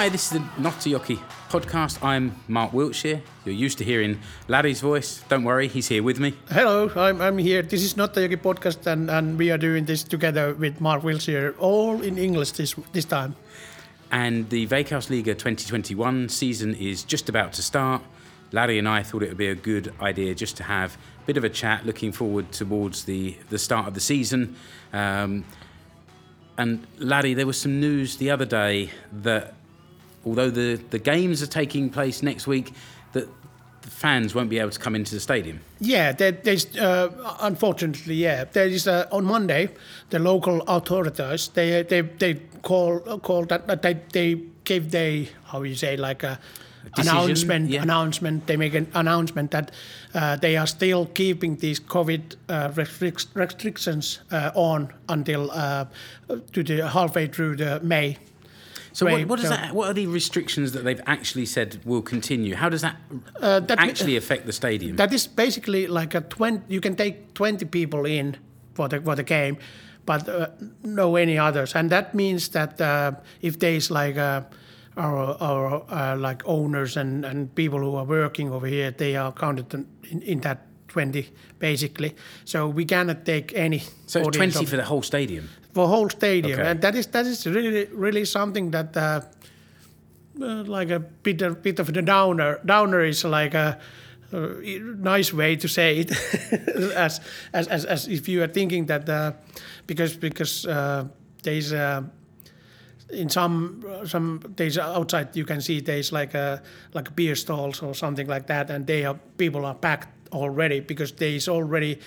Hi, this is the Nottajoki podcast. I'm Mark Wiltshire. You're used to hearing Larry's voice. Don't worry, he's here with me. Hello, I'm, I'm here. This is not Yogi podcast, and, and we are doing this together with Mark Wiltshire, all in English this this time. And the Veikkausliiga 2021 season is just about to start. Larry and I thought it would be a good idea just to have a bit of a chat, looking forward towards the, the start of the season. Um, and Larry, there was some news the other day that although the, the games are taking place next week, that the fans won't be able to come into the stadium. Yeah, there, there's uh, unfortunately, yeah, there is uh, on Monday the local authorities they they they call call that, they they gave they how you say like a. Decision, announcement yeah. announcement they make an announcement that uh, they are still keeping these covid uh, restric- restrictions uh, on until uh, to the halfway through the may So what, what does that? What are the restrictions that they've actually said will continue? How does that, Uh, that- actually affect the stadium? That is basically like a 20, you can take 20 people in for the, for the game, but uh, no any others. And that means that uh, if there's like uh, our, our uh, like owners and, and people who are working over here, they are counted in, in that 20 basically. So we cannot take any. so it's twenty of- for the whole stadium. For whole stadium, Okay. and that is that is really really something that uh, uh, like a bit of, bit of the downer. Downer is like a, uh nice way to say it, as, as as as if you are thinking that uh, because because uh, there's. Uh, in some some days outside you can see there's like a like beer stalls or something like that and they are people are packed already because there is already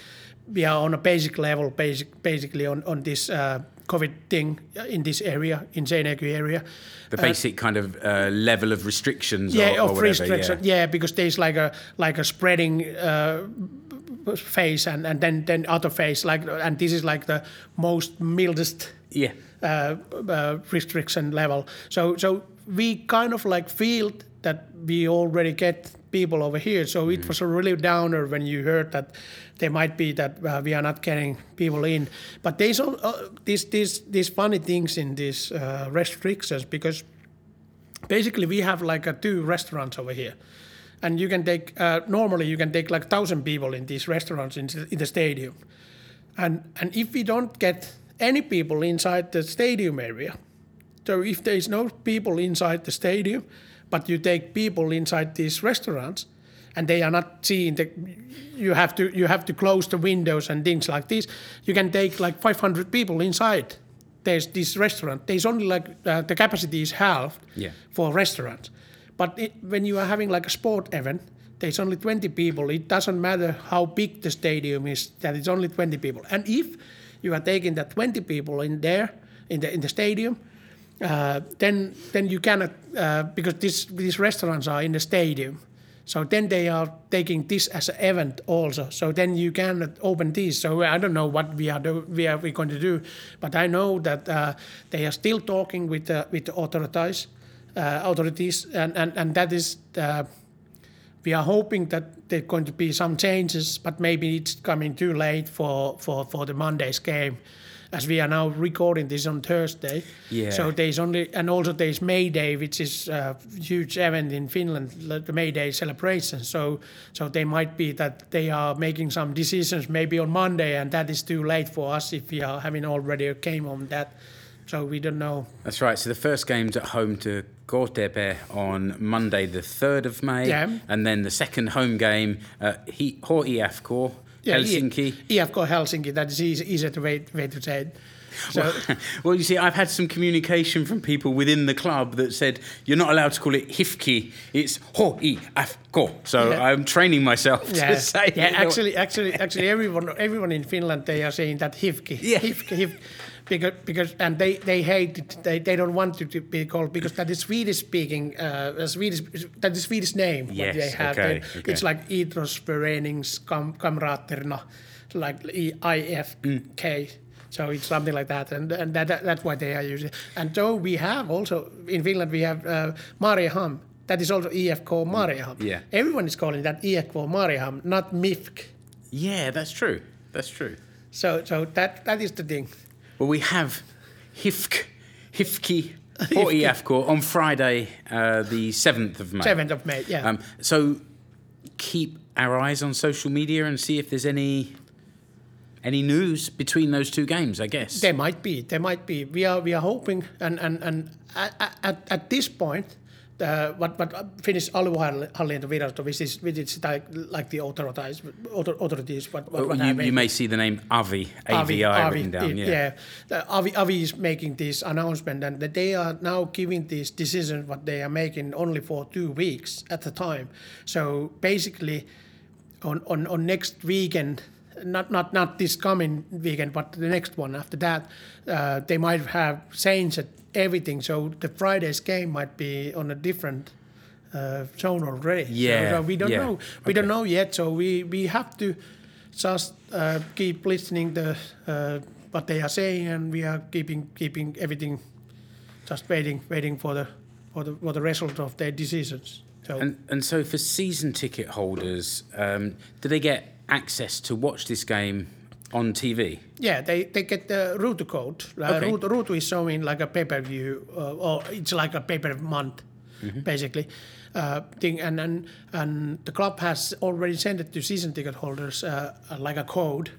we are on a basic level basic basically on on this uh, covid thing in this area in Seinäjoki area The basic kind of uh, level of restrictions. yeah or, or of whatever, restriction yeah. yeah. because there's like a like a spreading uh, phase and and then then other phase like and this is like the most mildest Yeah. uh, uh, restriction level. So so we kind of like feel that we already get people over here. So it was a really downer when you heard that there might be that uh, we are not getting people in. But there's all, uh, these these these funny things in these uh, restrictions because basically we have like uh, two restaurants over here. And you can take uh, normally you can take like thousand people in these restaurants in, in the stadium, and and if we don't get any people inside the stadium area, so if there is no people inside the stadium, but you take people inside these restaurants, and they are not seeing the, you have to you have to close the windows and things like this. You can take like 500 people inside. There's this restaurant. There's only like uh, the capacity is halved Yeah. for restaurants, but it, when you are having like a sport event. There's only 20 people. It doesn't matter how big the stadium is. That it's only 20 people. And if you are taking that 20 people in there in the in the stadium, uh, then then you cannot uh, because this, these restaurants are in the stadium. So then they are taking this as an event also. So then you cannot open these. So I don't know what we are do, we are we going to do, but I know that uh, they are still talking with the, with the authorities, uh, authorities, and, and, and that is uh, we are hoping that there are going to be some changes, but maybe it's coming too late for, for, for the Monday's game, as we are now recording this on Thursday. Yeah. So there's only, and also there's May Day, which is a huge event in Finland, the May Day celebration. So, so they might be that they are making some decisions maybe on Monday, and that is too late for us if we are having already a game on that. So we don't know. That's right. So the first game's at home to KTP on Monday, the third of May, Yeah. and then the second home game at He- HIFK, Yeah, Helsinki. E- EFK Helsinki, that is easy, easier to way, way to say it. So, well, you see, I've had some communication from people within the club that said you're not allowed to call it Hifki; it's HIFK. So Yeah. I'm training myself yeah, to say yeah. Actually, actually, actually, everyone, everyone in Finland, they are saying that hifki, Yeah. hifki, hif, because, because, and they, they hate it. They, they don't want it to be called because that is Swedish speaking, uh, Swedish, that is Swedish name. Yes, they have. okay, They- okay. It's like idrottsföreningskamraterna, like E IFK. So it's something like that, and and that, that- that's why they are using. And so we have also in Finland we have uh, Mariehamn. That is also EFK Mariehamn. Yeah. Everyone is calling that EFK Mariehamn, not MIFK. Yeah, that's true. That's true. So so that that is the thing. Well, we have HIFK, HIFK, Port IFK on Friday, uh, the 7th of May. 7th of May, yeah. Um, so keep our eyes on social media and see if there's any any news between those two games. I guess there might be. There might be. We are we are hoping, and and and at, at, at this point, uh, what what Finnish aluehallintovirasto, which is which is like, like the authorities, authorities. What, what, what you, you, may see the name Avi, AVI, Avi, written down. Yeah, yeah. Avi, Avi is making this announcement, and they are now giving this decision what they are making only for two weeks at a time. So basically, on on, on next weekend not not not this coming weekend, but the next one after that, uh, they might have changed everything. So the Friday's game might be on a different uh, zone already. Yeah, so, we don't yeah. know. We okay. don't know yet. So we we have to just uh, keep listening the uh, what they are saying, and we are keeping keeping everything, just waiting waiting for the for the for the result of their decisions. So. And and so for season ticket holders, um, do they get access to watch this game on TV? Yeah, they, they get the Ruutu code. Uh, okay. Ruutu, Ruutu is showing like a pay per view, uh, or it's like a pay per month, mm-hmm. basically. Uh, thing and, and and the club has already sent it to season ticket holders uh, like a code,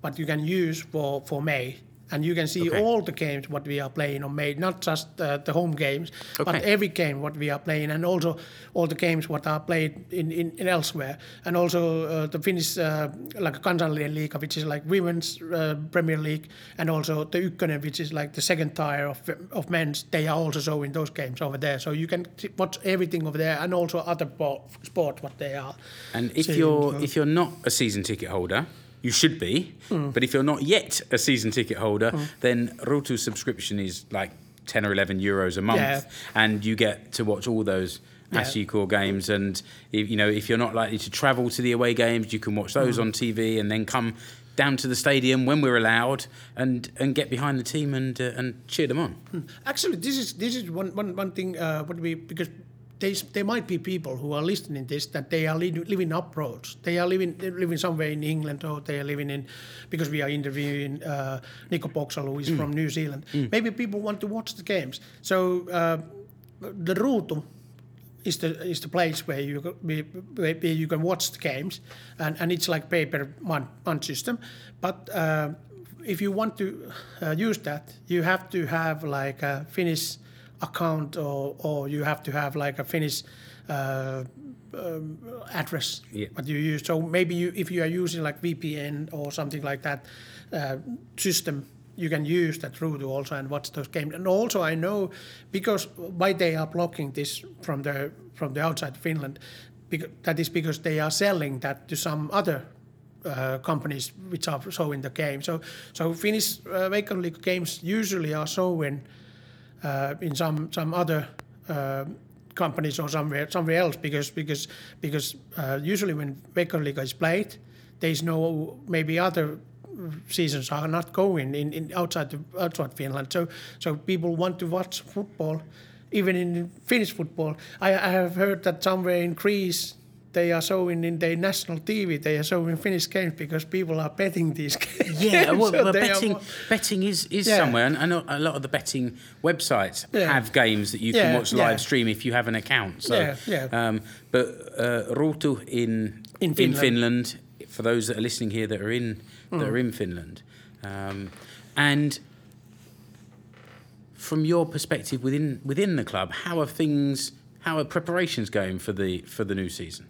what you can use for for May and you can see okay. all the games what we are playing on May, not just uh, the home games, okay. but every game what we are playing, and also all the games what are played in, in, in elsewhere, and also uh, the Finnish uh, like Kansallinen Liiga, which is like women's uh, Premier League, and also the Ykkönen, which is like the second tier of of men's. They are also showing those games over there, so you can watch everything over there, and also other sport what they are. And if you're if you're not a season ticket holder you should be. Mm. But if you're not yet a season ticket holder, mm. then Ruutu subscription is like 10 or 11 euros a month. Yeah. And you get to watch all those yeah. core games. And, if, you know, if you're not likely to travel to the away games, you can watch those mm. on TV and then come down to the stadium when we're allowed and and get behind the team and uh, and cheer them on. Hmm. Actually, this is this is one one, one thing uh, what we because there might be people who are listening this that they are living abroad. They are living living somewhere in England or they are living in because we are interviewing uh, Nico Boxall who is mm. from New Zealand. Mm. Maybe people want to watch the games. So uh, the Ruutu is the is the place where you where you can watch the games, and, and it's like paper month, month system. But uh, if you want to uh, use that, you have to have like a Finnish account or, or you have to have like a Finnish uh, um, address yeah. what you use. So maybe you, if you are using like VPN or something like that uh, system, you can use that Ruutu also and watch those games. And also I know because why they are blocking this from the from the outside Finland, because, that is because they are selling that to some other uh, companies which are showing the game. So so Finnish uh, games usually are showing uh, in some some other uh, companies or somewhere somewhere else because because because uh, usually when Veikkausliiga is played, there is no maybe other seasons are not going in, in outside the, outside Finland. So so people want to watch football, even in Finnish football. I, I have heard that somewhere in Greece they are showing in their national TV, they are showing Finnish games because people are betting these games. Yeah, well, so well betting, more... betting is, is yeah. somewhere, and, and a lot of the betting websites yeah. have games that you can yeah, watch live stream if you have an account. So, yeah, yeah. Um, but uh, Ruutu in in Finland. in Finland. for those that are listening here that are in mm. that are in Finland, um, and from your perspective within within the club, how are things? How are preparations going for the for the new season?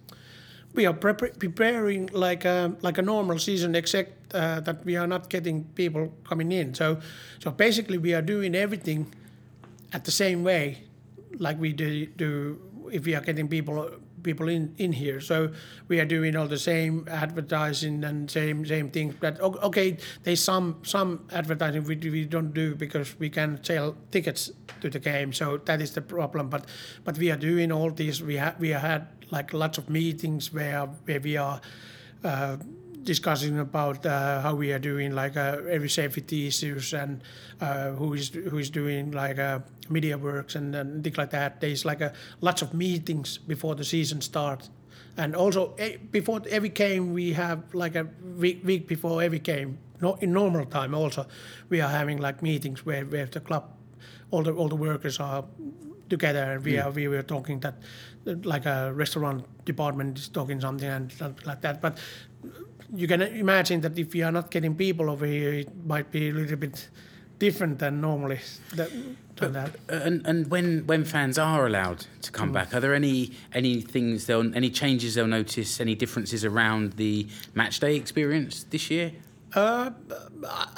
We are pre- preparing like a like a normal season, except uh, that we are not getting people coming in. So, so basically, we are doing everything at the same way, like we do, do if we are getting people people in, in here. So we are doing all the same advertising and same same things. But okay, there's some some advertising we, we don't do because we can sell tickets to the game. So that is the problem. But but we are doing all this. We have we had like lots of meetings where where we are. Uh, discussing about uh, how we are doing like uh, every safety issues and uh, who is who is doing like uh, media works and, and things like that. There's like a lots of meetings before the season starts, and also eh, before every game we have like a week, week before every game. No, in normal time also, we are having like meetings where where the club all the all the workers are together, and we are we were talking that uh, like a restaurant department is talking something and something like that. But you can imagine that if you are not getting people over here, it might be a little bit different than normally. That, than that. And and when when fans are allowed to come back, are there any any things they'll any changes they'll notice, any differences around the match day experience this year? Uh,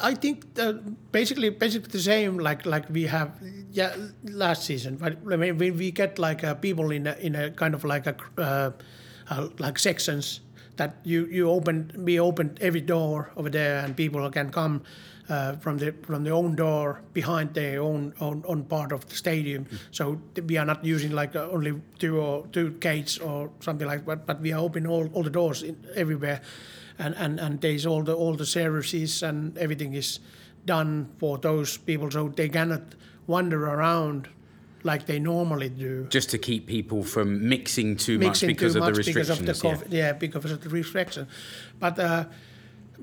I think uh, basically basically the same like like we have yeah last season. But I mean, when we get like uh, people in a, in a kind of like a uh, uh, like sections that you you open we opened every door over there and people can come. Uh, from the from the own door behind their own own, own part of the stadium, so we are not using like uh, only two or two gates or something like that, but we are opening all, all the doors in, everywhere and, and, and there's all the all the services and everything is done for those people so they cannot wander around like they normally do. Just to keep people from mixing too much because too of the much because restrictions. of the yeah. Yeah. because of the restriction, but uh,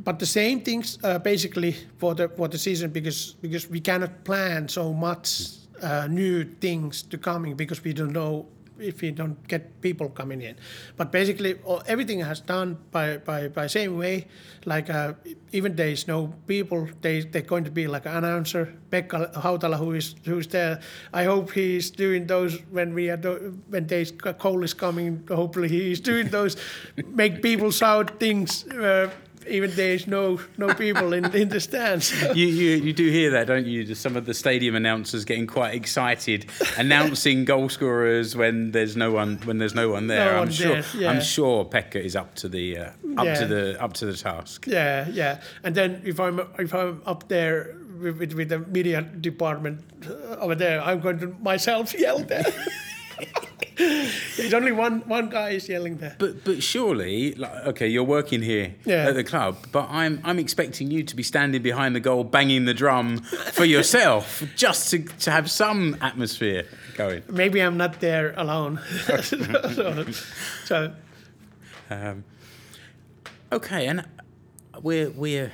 but the same things uh, basically for the for the season because because we cannot plan so much uh, new things to coming because we don't know if we don't get people coming in. But basically, all, everything has done by, by, by same way. Like uh, even there is no people, they they're going to be like an announcer, Pekka Hautala, who is who's there. I hope he's doing those when we are do, when there's coal is coming. Hopefully, he's doing those, make people shout things. Uh, even there's no no people in, in the stands. You, you you do hear that, don't you? Just Some of the stadium announcers getting quite excited, announcing goal scorers when there's no one when there's no one there. No I'm one sure. there, yeah. I'm sure Pekka is up to the uh, up Yeah. to the up to the task. Yeah, yeah. And then if I'm if I'm up there with, with, the media department over there, I'm going to myself yell there. There's only one one guy is yelling there. But but surely, like, okay, you're working here Yeah. at the club, but I'm I'm expecting you to be standing behind the goal, banging the drum for yourself, just to, to have some atmosphere going. Maybe I'm not there alone. so, so Um, okay, and we're we're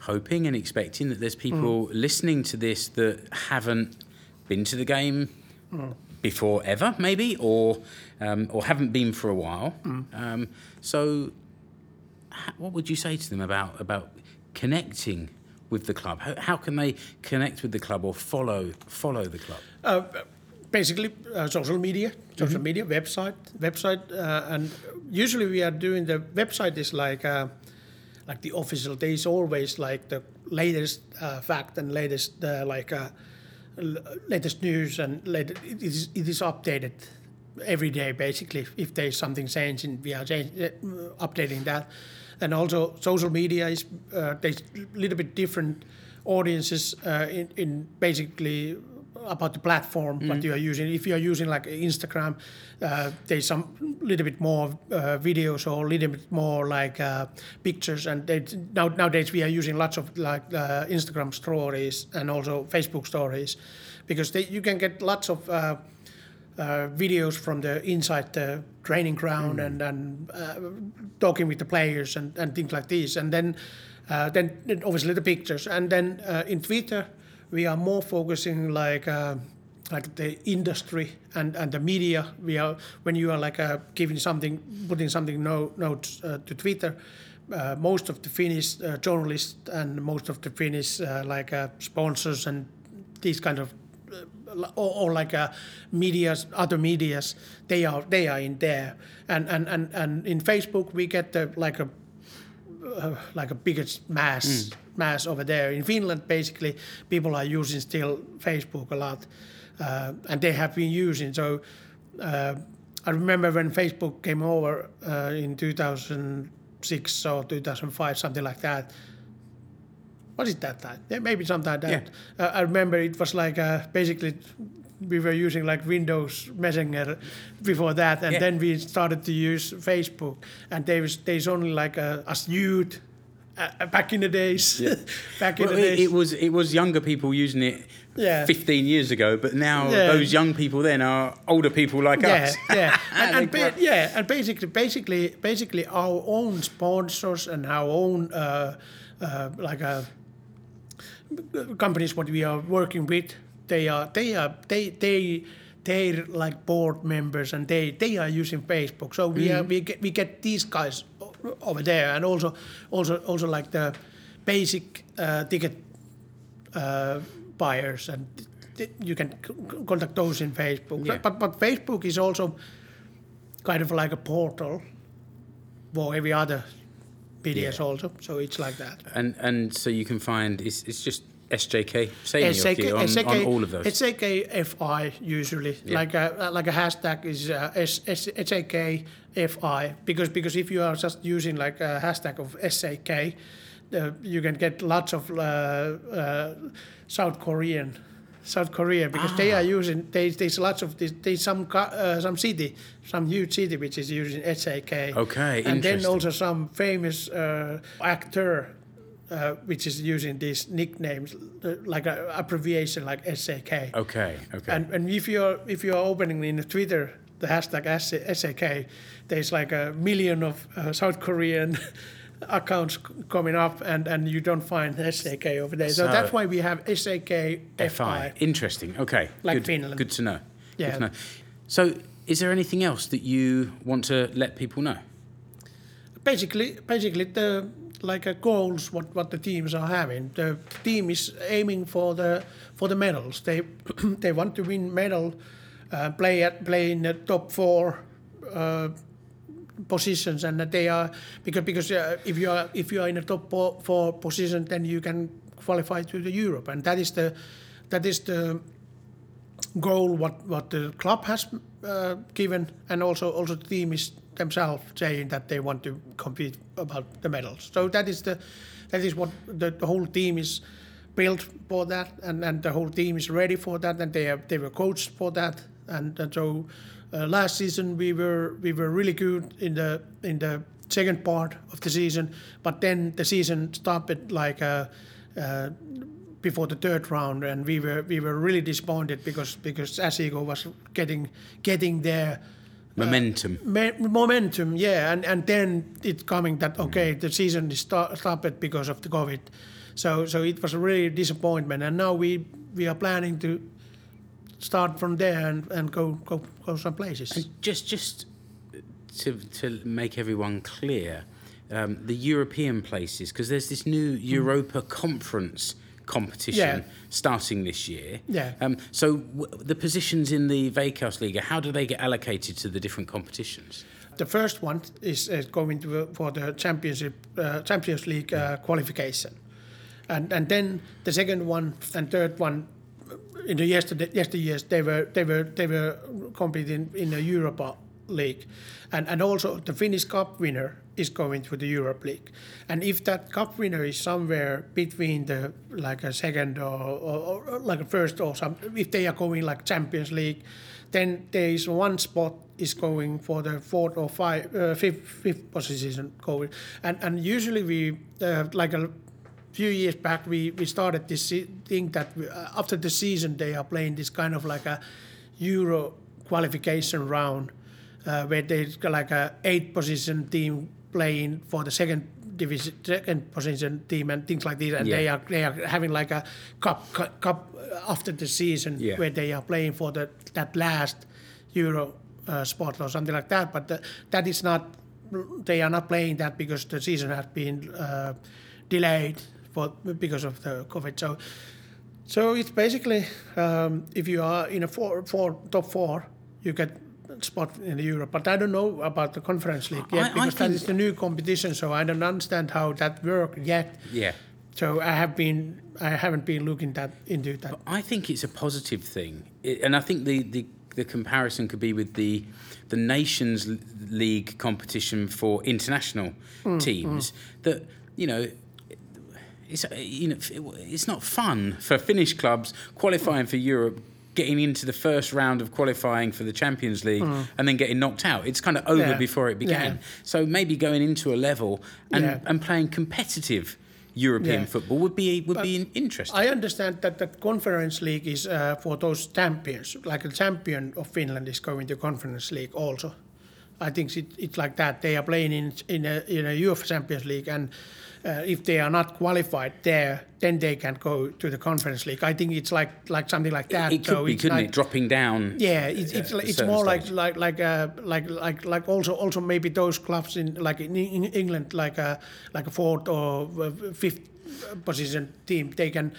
hoping and expecting that there's people listening to this that haven't been to the game before ever, maybe, or um, or haven't been for a while. Um, so, what would you say to them about about connecting with the club? How, how can they connect with the club or follow follow the club? uh, basically uh, social media, social media, website, website, uh, and usually we are doing the website is like uh, like the official. There is always like the latest uh, fact and latest uh, like uh, latest news and it is it is updated every day basically. If there is something changing, we are change, uh, updating that, and also social media is uh, there's a little bit different audiences uh, in, in basically about the platform what you are using. If you are using like Instagram, uh, there's some little bit more uh, videos or a little bit more like uh, pictures. And they, now nowadays we are using lots of like uh, Instagram stories and also Facebook stories, because they, you can get lots of. Uh, uh, videos from the inside the training ground and, and uh, talking with the players and, and things like this. And then, uh, then then obviously the pictures. And then uh, in Twitter, we are more focusing like uh, like the industry and, and the media. We are when you are like uh, giving something, putting something no, notes uh, to Twitter. Uh, most of the Finnish uh, journalists and most of the Finnish uh, like uh, sponsors and these kind of or, or like uh, medias, other medias, they are they are in there, and and and, and in Facebook we get the like a uh, like a biggest mass mass over there. In Finland, basically, people are using still Facebook a lot, uh, and they have been using. So uh, I remember when Facebook came over uh, in 2006 or 2005, something like that. Was it that time? Yeah, maybe sometime that. Uh, I remember it was like uh, basically we were using like Windows Messenger before that, and Yeah. then we started to use Facebook. And there was there's only like uh, us youth uh, back in the days. back in Well, the it, days. it was it was younger people using it Yeah. 15 years ago, but now Yeah. those young people then are older people like yeah, us. yeah, and, and ba- yeah, and basically, basically, basically, our own sponsors and our own uh, uh, like uh, companies what we are working with, they are they are they they they're like board members and they they are using Facebook. So we are, we get we get these guys over there and also also also like the basic uh, ticket uh, buyers and th- you can c- contact those in Facebook. Yeah. But but Facebook is also kind of like a portal for every other BDS Yeah. also. So it's like that. And and so you can find it's, it's just SJK SAK, on, on all of those. SAKFI usually, Yeah. like a like a hashtag is uh, S, S, SAKFI because because if you are just using like a hashtag of SAK, uh, you can get lots of uh, uh, South Korean. South Korea because they Ah. are using they, there's lots of there's, there's some uh, some city some huge city which is using SAK Okay, and then also some famous uh, actor uh, which is using these nicknames uh, like a abbreviation like SAK. okay, okay. And, and if you're if you're opening in Twitter the hashtag SAK, there's like a million of uh, South Korean accounts coming up, and, and you don't find SAK over there. So, So- that's why we have SAK FI. Interesting. Okay. Like good, Finland. Good to know. Good Yeah. to know. So, is there anything else that you want to let people know? basically basically the like uh, goals what, what the teams are having. The team is aiming for the for the medals. They they want to win medal uh, play at play in the top four uh, positions and that they are because because uh, if you are if you are in a top four, four position then you can qualify to the Europe. And that is the that is the goal what what the club has uh, given, and also also the team is themselves saying that they want to compete about the medals. So that is the that is what the, the whole team is built for that, and, and the whole team is ready for that, and they are they were coached for that, and, and so. Uh, last season we were we were really good in the in the second part of the season, but then the season started like uh, uh, before the third round, and we were we were really disappointed because because SJK was getting getting their Momentum. Uh, me- momentum, yeah, and and then it coming that mm. okay, the season is stopped because of the COVID, so so it was a really disappointment, and now we we are planning to start from there and, and go go go some places. Just, just to to make everyone clear, um, the European places because there's this new mm. Europa Conference competition. Yeah. starting this year. Yeah. Um, so w- the positions in the Veikkausliiga, how do they get allocated to the different competitions? The first one is uh, going to for the championship uh, Champions League uh, qualification, and and then the second one and third one in the yesterday yesteryears they were they were they were competing in the Europa League, and and also the Finnish Cup winner is going to the Europe League, and if that cup winner is somewhere between the like a second or, or, or like a first or some if they are going like Champions League, then there is one spot is going for the fourth or five, uh, fifth, fifth position going, and and usually we uh, like a few years back we, we started this thing that we, uh, after the season they are playing this kind of like a Euro qualification round uh, where there's like a eight position team playing for the second division second position team and things like this and they are they are having like a cup cu- cup after the season Yeah. where they are playing for the that last Euro uh, spot or something like that. But the, that is not. They are not playing that because the season has been uh, delayed for because of the COVID. So, so it's basically um, if you are in a four, four top four, you get spot in Europe. But I don't know about the conference league yet I because that think- is the new competition. So I don't understand how that works yet. Yeah. So I have been I haven't been looking that into that. I think it's a positive thing, It- and I think the, the, the comparison could be with the the Nations League competition for international teams. That you know, it's uh, you know it's not fun for Finnish clubs qualifying for Europe. Getting into the first round of qualifying for the Champions League and then getting knocked out. It's kind of over Yeah. before it began. Yeah. So maybe going into a level and, Yeah. and playing competitive European football would be would be interesting. I understand that the conference league is uh, for those champions, like a champion of Finland is going to conference league also. I think it, it's like that. They are playing in in a, in a UEFA Champions League, and uh, if they are not qualified there, then they can go to the conference league. I think it's like like something like that. It could so be, couldn't not- it? Dropping down. Yeah, it's a it's more like stage. like like uh, like like like also also maybe those clubs in like in, in England like a like a fourth or uh, fifth position team they can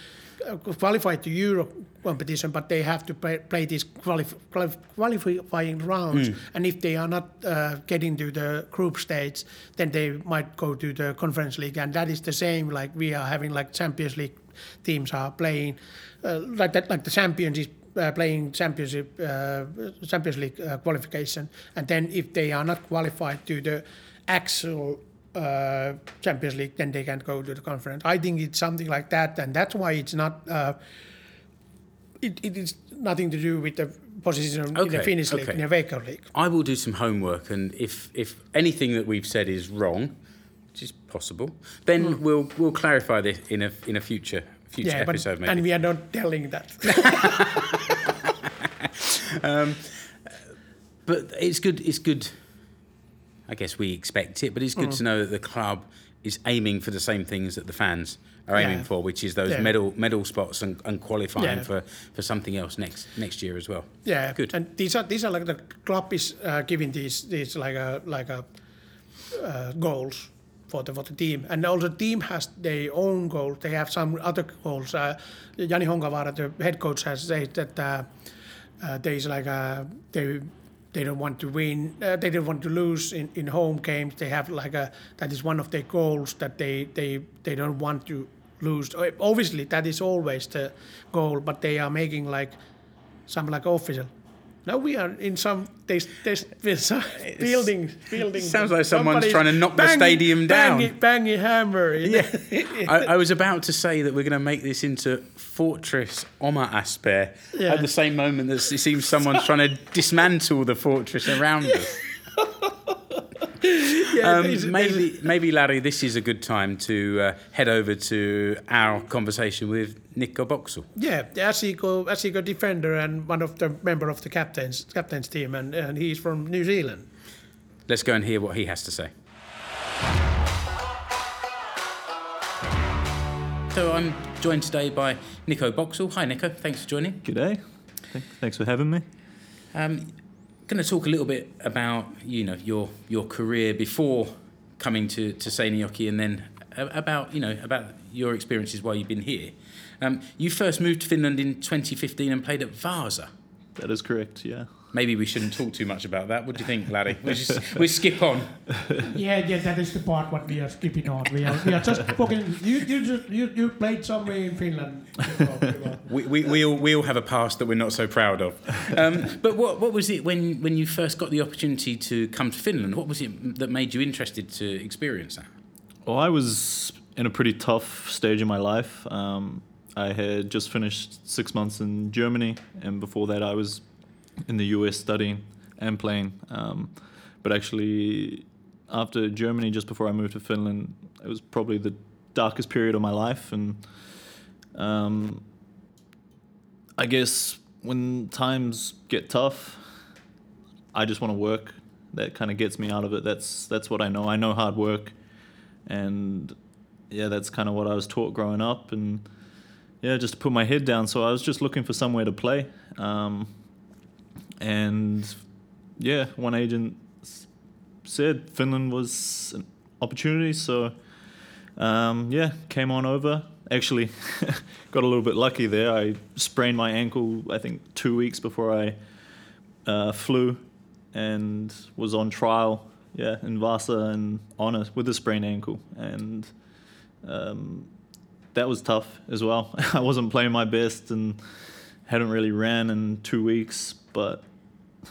qualify to Euro competition, but they have to play, play these qualif- qualif- qualifying rounds. Hmm. And if they are not uh, getting to the group stage, then they might go to the conference league, and that is the same. Like we are having like Champions League teams are playing uh, like that, like the champions is uh, playing championship uh, Champions League uh, qualification, and then if they are not qualified to the actual uh, Champions League, then they can't go to the conference. I think it's something like that, and that's why it's not. Uh, it, it is nothing to do with the position in the Okay, Finnish league, in the Veikkaus league. I will do some homework, and if if anything that we've said is wrong, which is possible, then we'll we'll clarify this in a in a future future. Yeah, but episode. maybe. and we are not telling that. But it's good. It's good. I guess we expect it, but it's good Mm. to know that the club is aiming for the same things that the fans are aiming Yeah. for, which is those Yeah. medal medal spots and, and qualifying Yeah. for, for something else next next year as well. Yeah, Good. And these are these are like the club is uh, giving these these like a like a uh, goals for the for the team, and also the team has their own goals. They have some other goals. Uh, Jani Honkavaara, the head coach, has said that uh, uh, there is like a they. They don't want to win. Uh, they don't want to lose in, in home games. They have like a that is one of their goals that they they they don't want to lose. Obviously, that is always the goal, but they are making like some like official. Now we are in some there's there's, there's some building building. sounds like someone's trying to knock the stadium down. Banging, banging hammer. Yeah, I, I was about to say that we're going to make this into Fortress OmaSP Yeah. at the same moment that it seems someone's trying to dismantle the fortress around us. yeah, Um, there's- maybe, maybe, Larry, this is a good time to uh, head over to our conversation with Nico Boxall. Yeah, the SJK SJK defender and one of the member of the captains captain's team, and, and he's from New Zealand. Let's go and hear what he has to say. So I'm joined today by Nico Boxall. Hi, Nico. Thanks for joining. Good day. Thanks for having me. Um, going to talk a little bit about you know your your career before coming to to Seinäjoki, and then about you know about your experiences while you've been here. Um, you first moved to Finland in 2015 and played at Vasa. That is correct, yeah. Maybe we shouldn't talk too much about that. What do you think, Larry? We just we skip on. Yeah, yeah, that is the part what we are skipping on. We are, we are just talking. You you just you, you played somewhere in Finland. We, we, we, all, we all have a past that we're not so proud of. Um, but what, what was it when, when you first got the opportunity to come to Finland? What was it that made you interested to experience that? Well, I was in a pretty tough stage in my life. Um, I had just finished six months in Germany, and before that, I was in the US studying and playing. Um, but actually, after Germany, just before I moved to Finland, it was probably the darkest period of my life. And um, I guess when times get tough, I just want to work. That kind of gets me out of it. That's that's what I know. I know hard work, and yeah, that's kind of what I was taught growing up. And yeah, just to put my head down. So I was just looking for somewhere to play, um, and yeah, one agent said Finland was an opportunity. So um, yeah, came on over. Actually, got a little bit lucky there. I sprained my ankle. I think two weeks before I uh, flew, and was on trial. Yeah, in Vasa and on a, with a sprained ankle, and um, that was tough as well. I wasn't playing my best and hadn't really ran in two weeks, but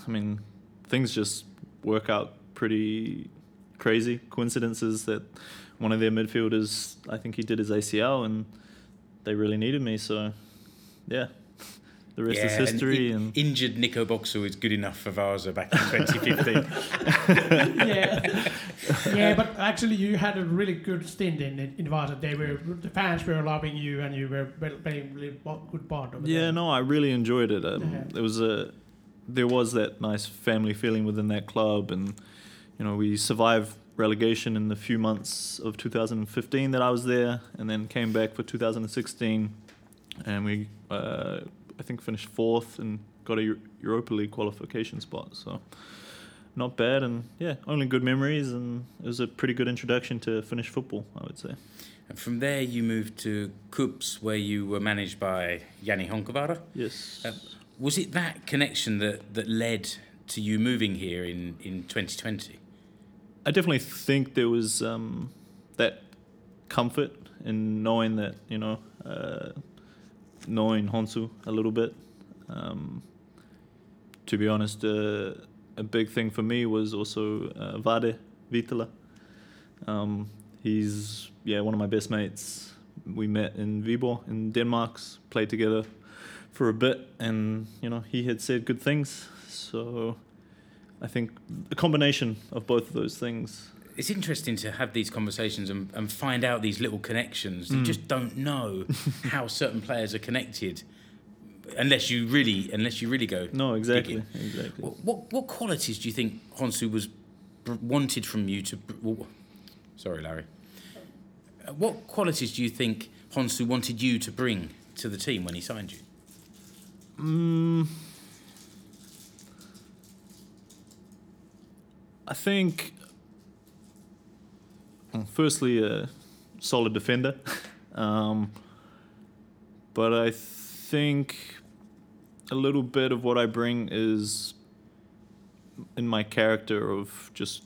I mean, things just work out pretty crazy. Coincidences that one of their midfielders, I think he did his ACL, and they really needed me. So, yeah, the rest is an history. in- and injured Nico Boxall is good enough for Vasa back in 2015. yeah, yeah, but actually you had a really good stint in in Vasa. They were the fans were loving you, and you were playing really good part of it. Yeah, no, I really enjoyed it. Um, Yeah. There was a, there was that nice family feeling within that club, and you know we survived relegation in the few months of 2015 that I was there, and then came back for 2016, and we uh, I think finished fourth and got a Europa League qualification spot. So not bad, and yeah, only good memories, and it was a pretty good introduction to Finnish football, I would say. And from there, you moved to KuPS, where you were managed by Jani Honkavaara. Yes. Uh, was it that connection that, that led to you moving here in, in 2020? I definitely think there was um, that comfort in knowing that you know, uh, knowing Honsu a little bit. Um, to be honest, uh, a big thing for me was also uh, Vade Vitala. Um, he's yeah one of my best mates. We met in Viborg in Denmark, played together for a bit, and you know he had said good things. So I think a combination of both of those things. It's interesting to have these conversations and, and find out these little connections. You Mm. just don't know how certain players are connected unless you really unless you really go. No, exactly, digging. exactly. What, what what qualities do you think Honsu was br- wanted from you to? br- Well, sorry, Larry. Uh, What qualities do you think Honsu wanted you to bring to the team when he signed you? Mm, I think, firstly, a solid defender. um, but I think a little bit of what I bring is in my character of just,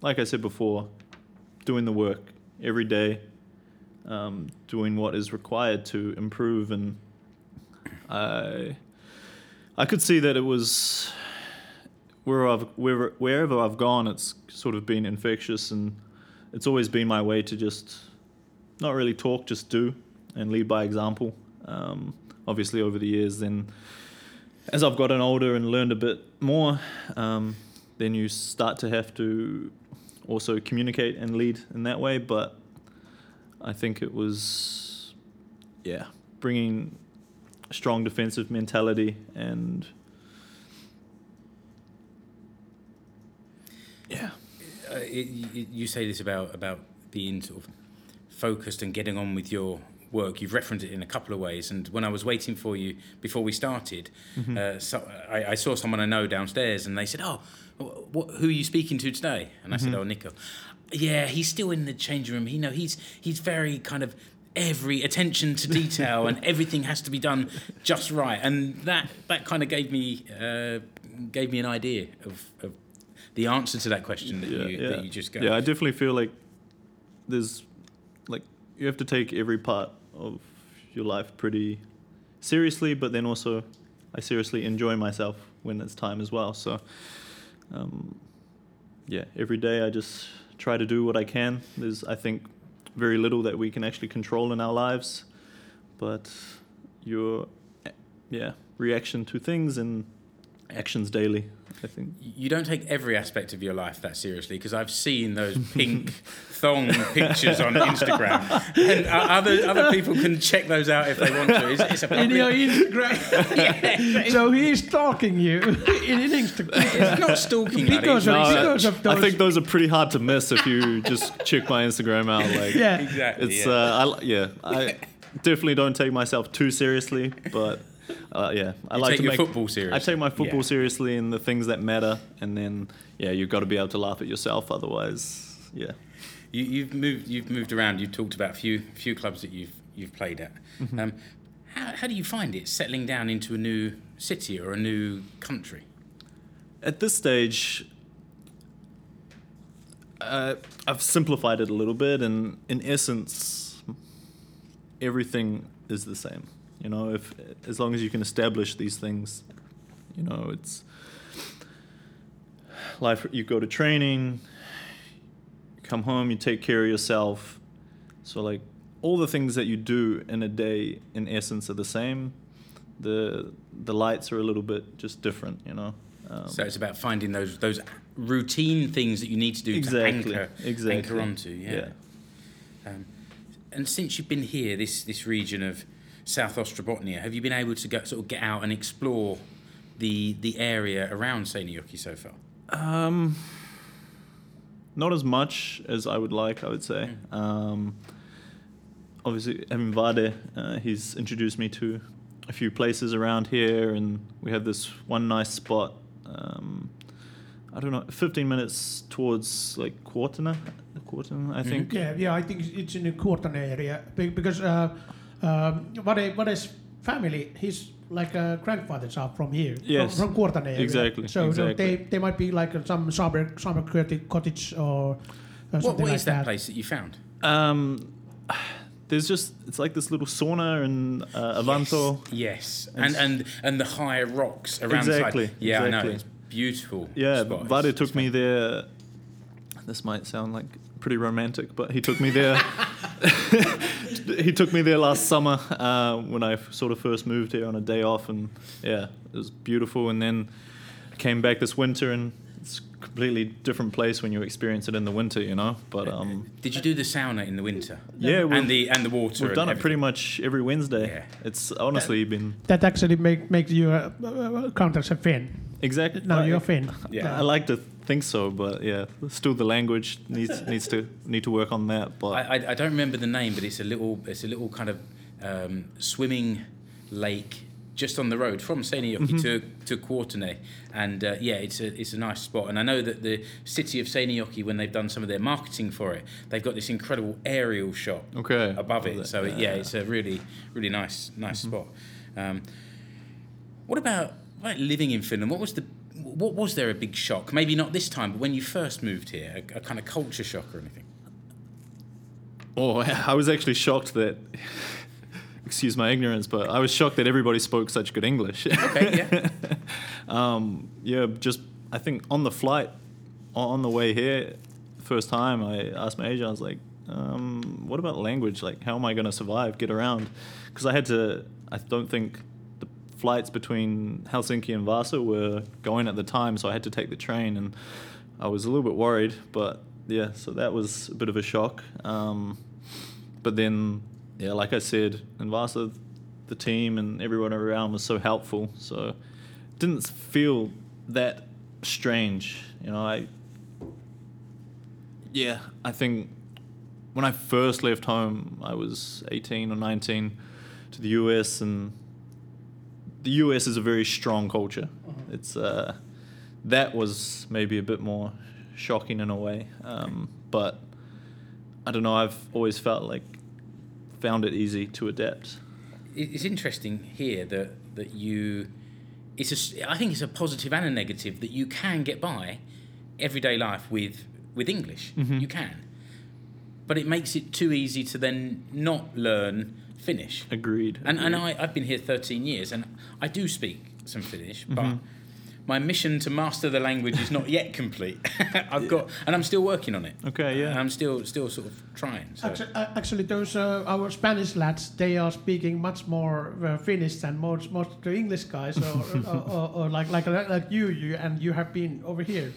like I said before, doing the work every day, um, doing what is required to improve and I I could see that it was where I've wherever, wherever I've gone, it's sort of been infectious, and it's always been my way to just not really talk, just do and lead by example. Um, obviously, over the years, then as I've gotten older and learned a bit more, um, then you start to have to also communicate and lead in that way. But I think it was, yeah, bringing strong defensive mentality and yeah uh, it, you, you say this about about being sort of focused and getting on with your work. You've referenced it in a couple of ways. And when I was waiting for you before we started, uh, so I, I saw someone I know downstairs, and they said, "Oh, what, who are you speaking to today?" And I said, "Oh, Nico." Yeah, he's still in the changing room. You know, he's he's very kind of every attention to detail and everything has to be done just right and that that kind of gave me uh, gave me an idea of, of the answer to that question that, you, that you just got. Yeah, I definitely feel like there's like you have to take every part of your life pretty seriously, but then also I seriously enjoy myself when it's time as well. So um, yeah, every day I just try to do what I can. There's I think very little that we can actually control in our lives, but your yeah reaction to things and actions daily. I think you don't take every aspect of your life that seriously because I've seen those pink thong pictures on Instagram, and uh, other other people can check those out if they want to. It's, it's about in your Instagram. yeah, so he's stalking you in, in Instagram. it's not stalking. Because Larry. of- It's- because of I think those are pretty hard to miss if you just check my Instagram out. Like, Yeah. exactly. it's yeah. uh, I, yeah, I definitely don't take myself too seriously, but uh, yeah, I You like take to your make football serious. I take my football Yeah. seriously and the things that matter, and then yeah, you've got to be able to laugh at yourself. Otherwise, yeah. You, you've moved. You've moved around. You've talked about a few few clubs that you've you've played at. Mm-hmm. Um, how, how do you find it settling down into a new city or a new country? At this stage, uh, I've simplified it a little bit, and in essence, everything is the same. You know, if as long as you can establish these things, you know, it's life. You go to training, come home, you take care of yourself. So like all the things that you do in a day, in essence, are the same. The the lights are a little bit just different. You know. Um, So it's about finding those those routine things that you need to do Exactly, to anchor exactly. anchor onto. Yeah. Um, and since you've been here, this this region of South Ostrobothnia, have you been able to go, sort of get out and explore the the area around Seinäjoki so far? Um, not as much as I would like. I would say. Um, obviously, having Vade, uh, he's introduced me to a few places around here, and we have this one nice spot. Um, I don't know, 15 minutes towards like Kuortane, Kuortane, I think. Yeah, yeah, I think it's in the Kuorten area because uh, um, Vade, Vade's family, his like uh, grandfathers are from here, Yes, from, from Kuortane area. exactly, So, so exactly. they they might be like uh, some summer summer cottage- cottage or uh, What, something what like is that, that. place that you found? Um, there's just it's like this little sauna in uh, Avanto. Yes, and and and the high rocks around Exactly, the side. Yeah, I know. It's beautiful. Yeah, spot. Vade It's- took me there. This might sound like pretty romantic, but he took me there. he took me there last summer uh, when I sort of first moved here on a day off, and yeah, it was beautiful. And then came back this winter, and completely different place when you experience it in the winter, you know. But um, Did you do the sauna in the winter? yeah, we've, and the and the water. we've done it pretty much every Wednesday. Yeah. It's honestly been That actually make makes you uh, uh, count as a Finn. exactly. Now you're Finn. Yeah. I like to think so, but yeah, still the language needs needs to need to work on that. But I, I, I don't remember the name, but it's a little it's a little kind of um, swimming lake just on the road from Seinäjoki Mm-hmm. to to Kuortane, and uh, yeah, it's a it's a nice spot. And I know that the city of Seinäjoki, when they've done some of their marketing for it, they've got this incredible aerial shot Okay. above it. So it, yeah, it's a really really nice nice Mm-hmm. spot. Um, what about like living in Finland? What was the what was there a big shock? Maybe not this time, but when you first moved here, a, a kind of culture shock or anything. Oh, I was actually shocked that. Excuse my ignorance, but I was shocked that everybody spoke such good English. Okay, yeah. um, yeah, just I think on the flight, on the way here, first time I asked my agent, I was like, um, "What about language? Like, how am I going to survive, get around?" Because I had to. I don't think the flights between Helsinki and Vasa were going at the time, so I had to take the train, and I was a little bit worried. But yeah, so that was a bit of a shock. Um, but then, yeah, like I said, in Vasa, the team and everyone around was so helpful. So it didn't feel that strange. You know, I yeah, I think when I first left home, I was 18 or 19 to the US, and the US is a very strong culture. It's uh, that was maybe a bit more shocking in a way, um, but I don't know. I've always felt like found it easy to adapt. It's interesting here that that you. It's a, I think it's a positive and a negative that you can get by everyday life with with English. You can, but it makes it too easy to then not learn Finnish. Agreed. And and. I, I've been here 13 years, and I do speak some Finnish, but Mm-hmm. My mission to master the language is not yet complete. I've got, and I'm still working on it. Okay, yeah. And I'm still still sort of trying. So. Actually, uh, actually those uh, our Spanish lads, they are speaking much more uh, Finnish than most most of the English guys, or, or, or, or like like like you, you and you have been over here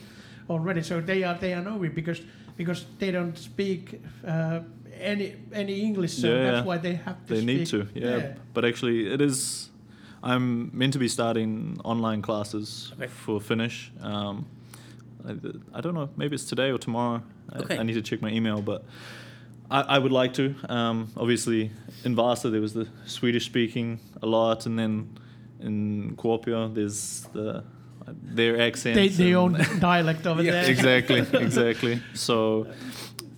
already. So they are they are knowing because because they don't speak uh, any any English, so Yeah, that's yeah. why they have to. they need to speak- yeah. but actually it is i'm meant to be starting online classes Okay. for finnish um, I, I don't know maybe it's today or tomorrow I, Okay. I need to check my email but I, I would like to um, obviously in vasa there was the swedish speaking a lot and then in kuopio there's the their accents They they and- own dialect over Yeah. there. exactly, exactly. So,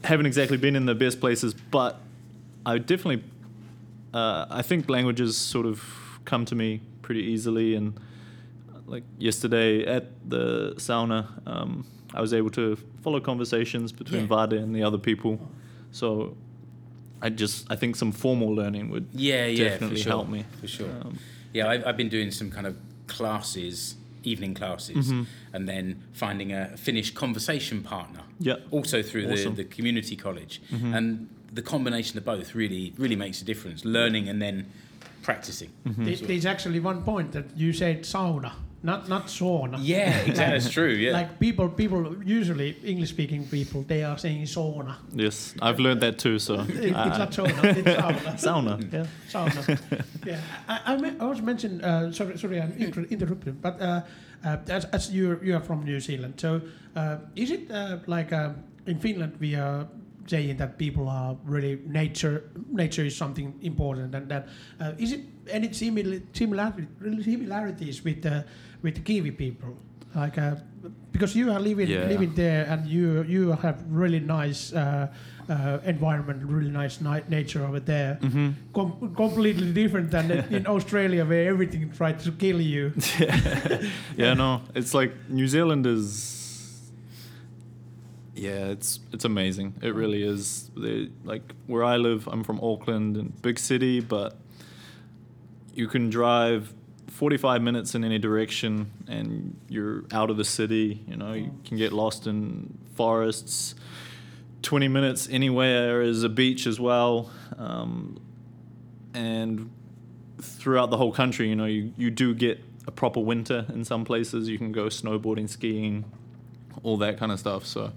haven't exactly been in the best places, but I definitely, uh, I think languages sort of come to me pretty easily. And like yesterday at the sauna, um, I was able to follow conversations between Yeah. Vade and the other people. So, I just I think some formal learning would Yeah, yeah, definitely for sure, help me. for sure. Um, Yeah, I've, I've been doing some kind of classes, evening classes, Mm-hmm. and then finding a Finnish conversation partner. Yeah. Also through Awesome. Mm-hmm. the, the community college, and the combination of both really really makes a difference. Learning and then practicing. Mm-hmm. There- There's actually one point that you said sauna, not not sauna. Yeah, exactly. That's true. Yeah. Like people, people usually English-speaking people, they are saying sauna. yes, I've learned that too. So It, it's uh, not sauna, it's sauna. sauna. Yeah. sauna. yeah, I, I, me- I was mentioned. Uh, sorry, sorry, I'm inter- interrupting. But uh, uh, as, as you you are from New Zealand, so uh, is it uh, like uh, in Finland we are saying that people are really nature nature is something important and that uh, is it any similar similarity, similarities with the with the Kiwi people like uh, because you are living Yeah. living there and you you have really nice uh, uh, environment really nice ni- nature over there Mm-hmm. Com- completely different than in Australia where everything tries to kill you yeah, no, it's like New Zealand is. Yeah, it's it's amazing. It really is. They, like where I live, I'm from Auckland, and big city, but you can drive 45 minutes in any direction, and you're out of the city. You know, you can get lost in forests. 20 minutes anywhere is a beach as well, um, and throughout the whole country, you know, you, you do get a proper winter in some places. You can go snowboarding, skiing, all that kind of stuff. So,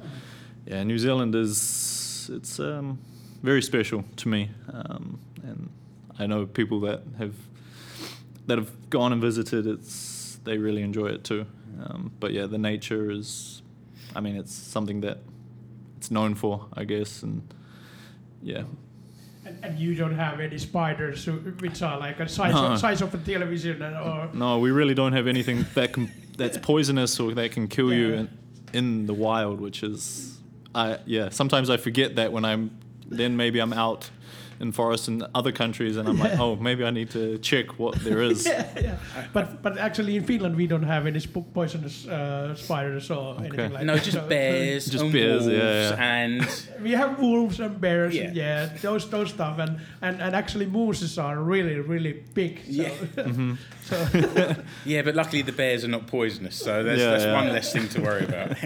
yeah, New Zealand is it's um, very special to me, um, and I know people that have that have gone and visited. It's they really enjoy it too. Um, but yeah, the nature is, I mean, it's something that it's known for, I guess, and yeah, and, and you don't have any spiders which are like a size, No. of, size of a television or No, we really don't have anything that can that's poisonous or that can kill you in, in the wild, which is, I yeah. Sometimes I forget that when I'm, then maybe I'm out in forests in other countries, and I'm like, oh, maybe I need to check what there is. yeah, yeah. But but actually in Finland we don't have any sp- poisonous uh, spiders or anything like No, that. just So- bears, Just and bears, wolves, yeah, yeah. and We have wolves and bears, Yeah. yeah, those those stuff, and, and and actually mooses are really really big. So, Yeah. so yeah, but luckily the bears are not poisonous, so that's, Yeah, that's yeah. one less thing to worry about.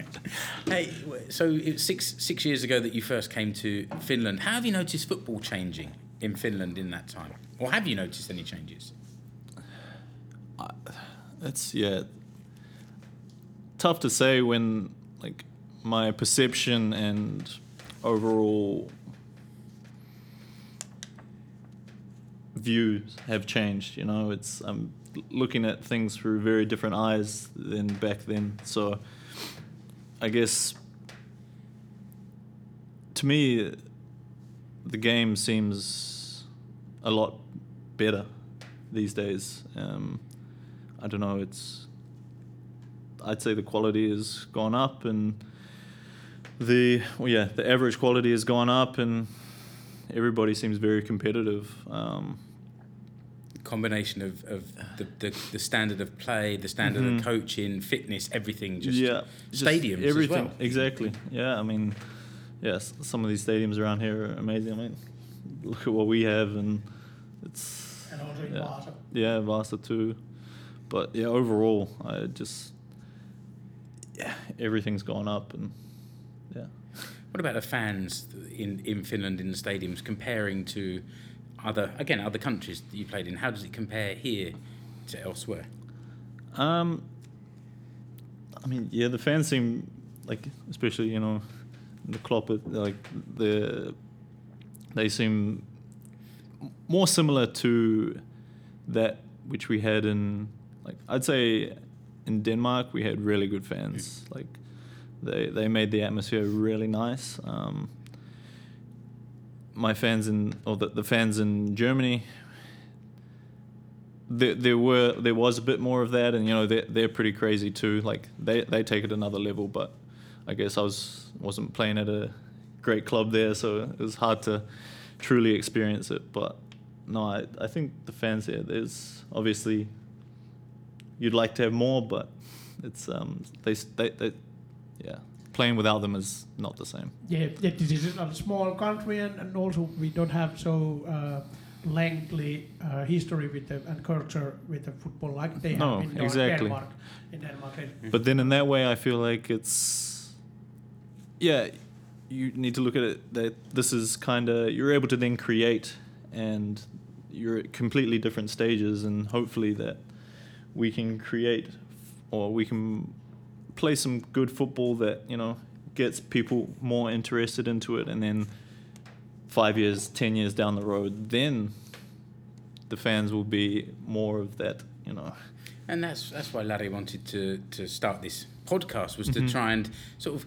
hey, so it was six six years ago that you first came to Finland. How have you noticed football changing in Finland in that time, or have you noticed any changes? Uh, it's yeah, tough to say when like my perception and overall views have changed. You know, it's I'm looking at things through very different eyes than back then. So I guess to me, the game seems a lot better these days. Um, I don't know. It's I'd say the quality has gone up, and the well, yeah, the average quality has gone up, and everybody seems very competitive. Um, Combination of, of the, the, the standard of play, the standard of coaching, fitness, everything. Just Mm-hmm. yeah, just stadiums everything as well. exactly. Yeah, I mean, yes, some of these stadiums around here are amazing. I mean, look at what we have, and it's and Yeah. Vaasa. yeah, Vasa too. But yeah, overall, I just yeah, everything's gone up, and yeah. What about the fans in, in Finland in the stadiums comparing to other again other countries that you played in? How does it compare here to elsewhere? Um, I mean, yeah, the fans seem like, especially you know, the Klopp, like the they seem more similar to that which we had in like I'd say in Denmark we had really good fans. Like they they made the atmosphere really nice. Um, my fans in or the, the fans in Germany there, there were there was a bit more of that, and you know they're they're pretty crazy too. Like they they take it another level, but I guess I was wasn't playing at a great club there, so it was hard to truly experience it. But no, I I think the fans there. There's obviously you'd like to have more, but it's um they they, they yeah playing without them is not the same. Yeah, yeah, this is a small country, and, and also we don't have so uh, lengthy uh, history with the and culture with the football like they No, have in exactly. Denmark. In Denmark, But then in that way, I feel like it's yeah. You need to look at it that this is kind of you're able to then create, and you're at completely different stages, and hopefully that we can create or we can play some good football that you know gets people more interested into it, and then five years, ten years down the road, then the fans will be more of that, you know. And that's that's why Larry wanted to to start this podcast was to Mm-hmm. try and sort of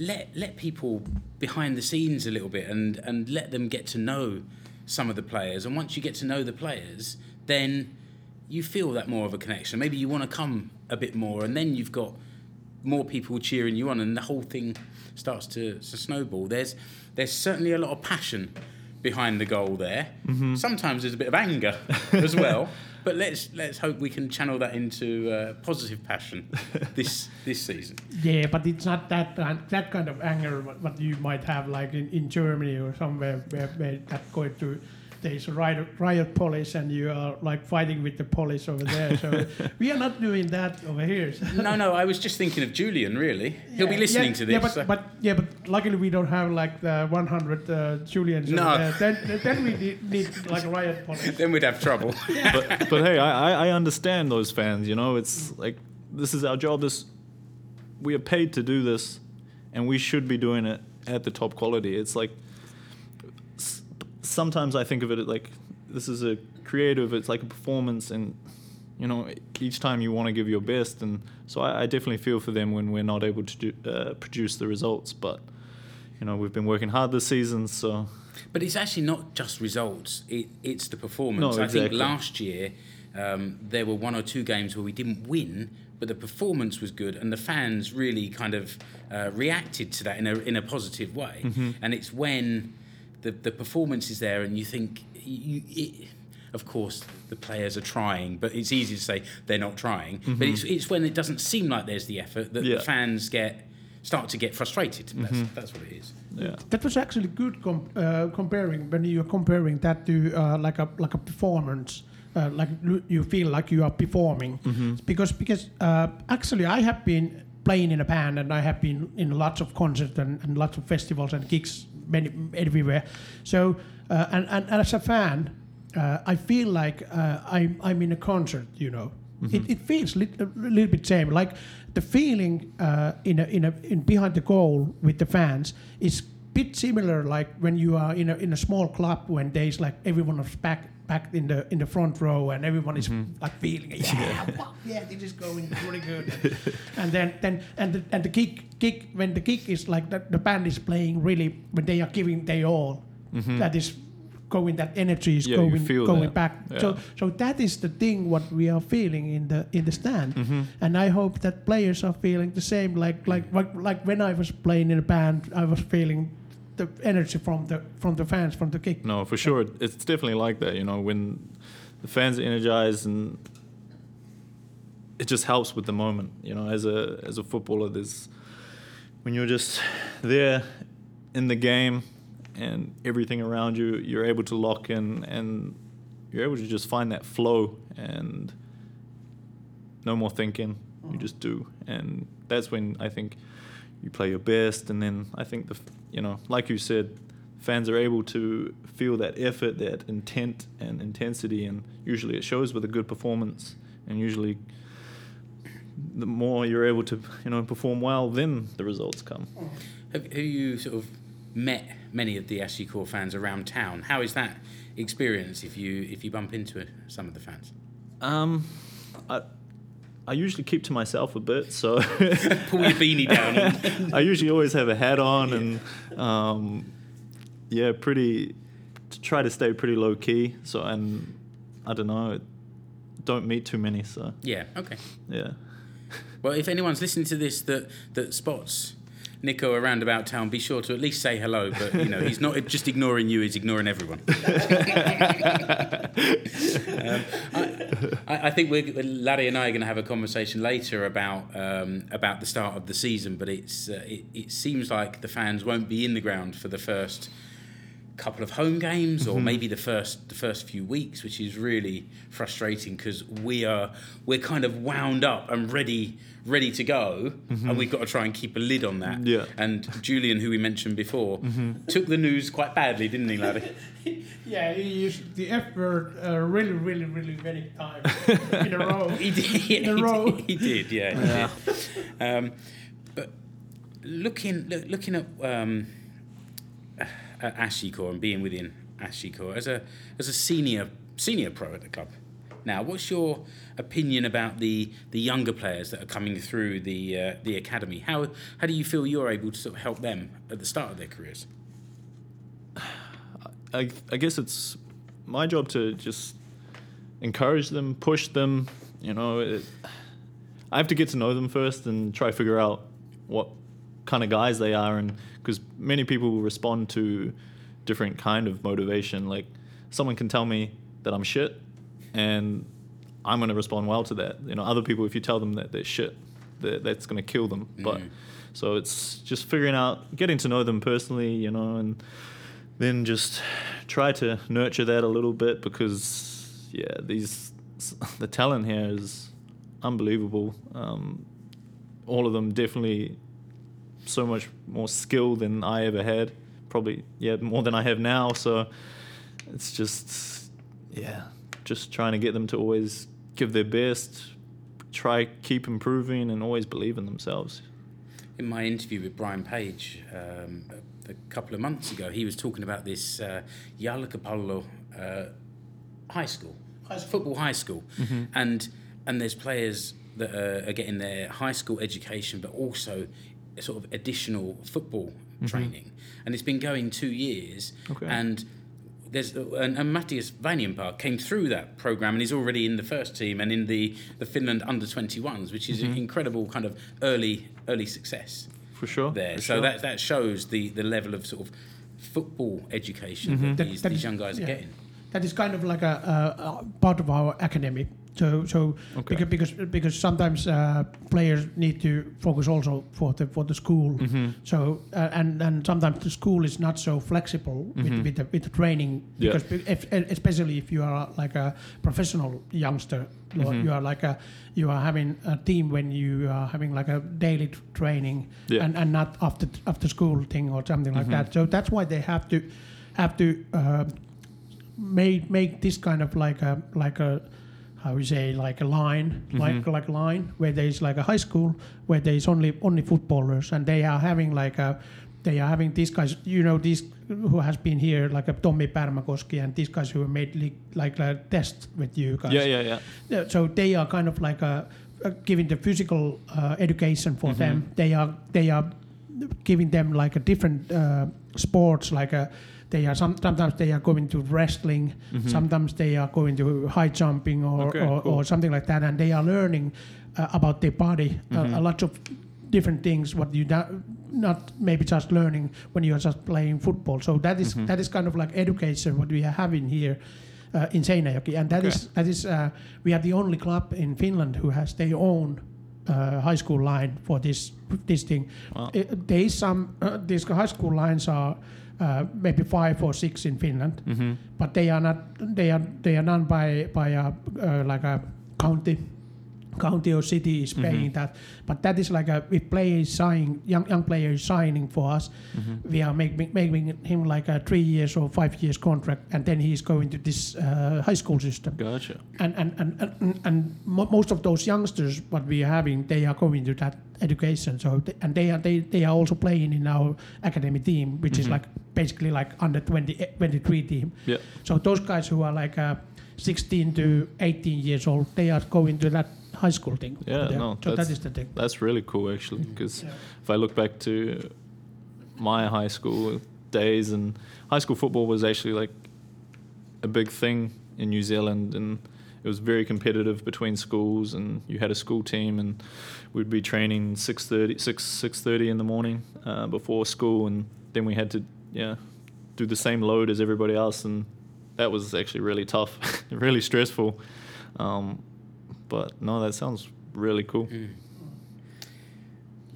let let people behind the scenes a little bit and and let them get to know some of the players. And once you get to know the players, then you feel that more of a connection. Maybe you want to come a bit more, and then you've got more people cheering you on, and the whole thing starts to, to snowball. There's there's certainly a lot of passion behind the goal there. Mm-hmm. Sometimes there's a bit of anger as well. But let's let's hope we can channel that into uh, positive passion this this season. Yeah, but it's not that kind- that kind of anger what, what you might have like in, in Germany or somewhere where, where that going to there's a riot, riot police and you are like fighting with the police over there. So we are not doing that over here. So- No, no, I was just thinking of Julian. Really, he'll be listening yeah, to this. Yeah, but, so- but yeah, but luckily we don't have like the 100 uh, Julians. over No. there. Then then we need, need like a riot police. then we'd have trouble. but but hey, I, I- I understand those fans. You know, it's like this is our job. This we are paid to do this, and we should be doing it at the top quality. It's like s- sometimes I think of it like this is a creative. It's like a performance, and you know, each time you want to give your best, and so I, I definitely feel for them when we're not able to do, uh, produce the results. But you know, we've been working hard this season, so But it's actually not just results; it, it's the performance. No, I think last year um, there were one or two games where we didn't win, but the performance was good, and the fans really kind of uh, reacted to that in a in a positive way. Mm-hmm. And it's when the the performance is there, and you think you. It, of course, the players are trying, but it's easy to say they're not trying. But it's, it's when it doesn't seem like there's the effort that Mm-hmm. Yeah. the fans get start to get frustrated. That's, Mm-hmm. that's what it is. yeah. That was actually good com- uh, comparing when you're comparing that to uh, like a like a performance. Uh, like lu- you feel like you are performing because because uh, actually I have been playing in a band and I have been in lots of concerts and, and lots of festivals and gigs many everywhere. So uh, and, and as a fan, uh, I feel like uh, I'm I'm in a concert. You know, it, it feels lit- a little bit same. Like the feeling uh, in a in a in behind the goal with the fans is bit similar. Like when you are in a in a small club when there's like everyone is back back in the in the front row and everyone is like feeling yeah wow, yeah this is going really good. And then then and the, and the kick kick when the kick is like the, the band is playing really when they are giving their all that is going that energy is Yeah, going going that. back. So Yeah. so that is the thing what we are feeling in the in the stand. Mm-hmm. and i hope that players are feeling the same like like like, like when i was playing in a band i was feeling the energy from the from the fans from the kick No, for sure. It's definitely like that. You know, when the fans are energized and it just helps with the moment. You know, as a as a footballer, there's when you're just there in the game and everything around you, you're able to lock in and you're able to just find that flow and no more thinking. You mm. just do, and that's when I think you play your best. And then I think the, f- you know, like you said, fans are able to feel that effort, that intent and intensity, and usually it shows with a good performance. And usually, the more you're able to, you know, perform well, then the results come. Have, have you sort of met many of the SJK fans around town? How is that experience if you if you bump into some of the fans? Um, I. I usually keep to myself a bit, so Pull your beanie down. I usually always have a hat on and um, yeah, pretty to try to stay pretty low key. So and I don't know, don't meet too many. So yeah, okay. yeah, Well, if anyone's listening to this that that spots Nico around about town, be sure to at least say hello. But you know, he's not just ignoring you; he's ignoring everyone. Um, I, I think we're, Larry and I are going to have a conversation later about um, about the start of the season. But it's uh, it, it seems like the fans won't be in the ground for the first couple of home games or maybe the first the first few weeks which is really frustrating because we are we're kind of wound up and ready ready to go and we've got to try and keep a lid on that. Yeah. and Julian who we mentioned before took the news quite badly didn't he Larry? Yeah he used the f word uh, really really really many times in a row. He did. In a he row. did, he did yeah, he did. Um, but looking look, looking at um, at SJK and being within SJK as a as a senior senior pro at the club, now. What's your opinion about the the younger players that are coming through the uh, the academy? How how do you feel you're able to sort of help them at the start of their careers? I, I guess it's my job to just encourage them, push them. You know, it, I have to get to know them first and try to figure out what kind of guys they are, and because many people will respond to different kind of motivation. Like someone can tell me that I'm shit, and I'm going to respond well to that. You know, other people, if you tell them that they're shit, that that's going to kill them. But so it's just figuring out, getting to know them personally, you know, and then just try to nurture that a little bit because yeah, these the talent here is unbelievable. Um, all of them definitely so much more skill than I ever had. Probably yeah, more than I have now. So it's just yeah, just trying to get them to always give their best, try keep improving, and always believe in themselves. In my interview with Brian Page um, a, a couple of months ago, he was talking about this uh, Jalkapallo uh, high school, High school. football high school, and and there's players that are, are getting their high school education, but also sort of additional football mm-hmm. training, and it's been going two years, Okay. and. There's and, and Matthias Vanjenpark came through that program and he's already in the first team and in the, the Finland under 21s, which is an incredible kind of early early success For sure. there. for so sure. that that shows the the level of sort of football education mm-hmm. that That- these, that these is- young guys are getting. that is kind of like a, a, a part of our academy. So so Okay. because because because sometimes uh, players need to focus also for the for the school. Mm-hmm. So uh, and and sometimes the school is not so flexible with with the, with the training Mm-hmm. Yeah. because if, especially if you are like a professional youngster, Mm-hmm. you are like a you are having a team when you are having like a daily t- training Yeah. and and not after after school thing or something like Mm-hmm. that. So that's why they have to have to. Uh, make make this kind of like a like a how you say like a line like like a line where there is like a high school where there is only only footballers and they are having like a they are having these guys you know these who has been here like a Tommy Pärmäkoski and these guys who made li- like a test with you guys yeah, yeah, yeah. so they are kind of like a, a giving the physical uh, education for them. They are they are giving them like a different uh, sports like a they are some, sometimes they are going to wrestling sometimes they are going to high jumping or, Okay, or, cool. or something like that and they are learning uh, about their body a, a lot of different things what you do, not maybe just learning when you are just playing football so that is- that is kind of like education what we are having here uh, in Seinäjoki, and that Okay. is that is uh, we are the only club in Finland who has their own uh, high school line for this this thing. Wow. Uh, there is some uh, these high school lines are uh, maybe five or six in Finland, Mm-hmm. but they are not they are they are done by by a uh, like a county county or city is paying that. But that is like a if player is signing young young player is signing for us we are making making him like a three years or five years contract and then he's going to this uh, high school system. Gotcha. and and and, and, and mo- most of those youngsters what we are having they are going to that education. So th- and they are they, they are also playing in our academy team which is like basically like under 20 eh, 23 team. Yeah. so those guys who are like uh, 16 to 18 years old they are going to that high school thing Yeah, Yeah. no, so that that's- the thing That's really cool, actually, because Yeah. if I look back to my high school days, and high school football was actually like a big thing in New Zealand, and it was very competitive between schools, and you had a school team, and we'd be training 6.30, 6, 6.30 in the morning uh, before school, and then we had to, yeah, do the same load as everybody else, and that was actually really tough, really stressful. Um, but no, that sounds really cool. Mm.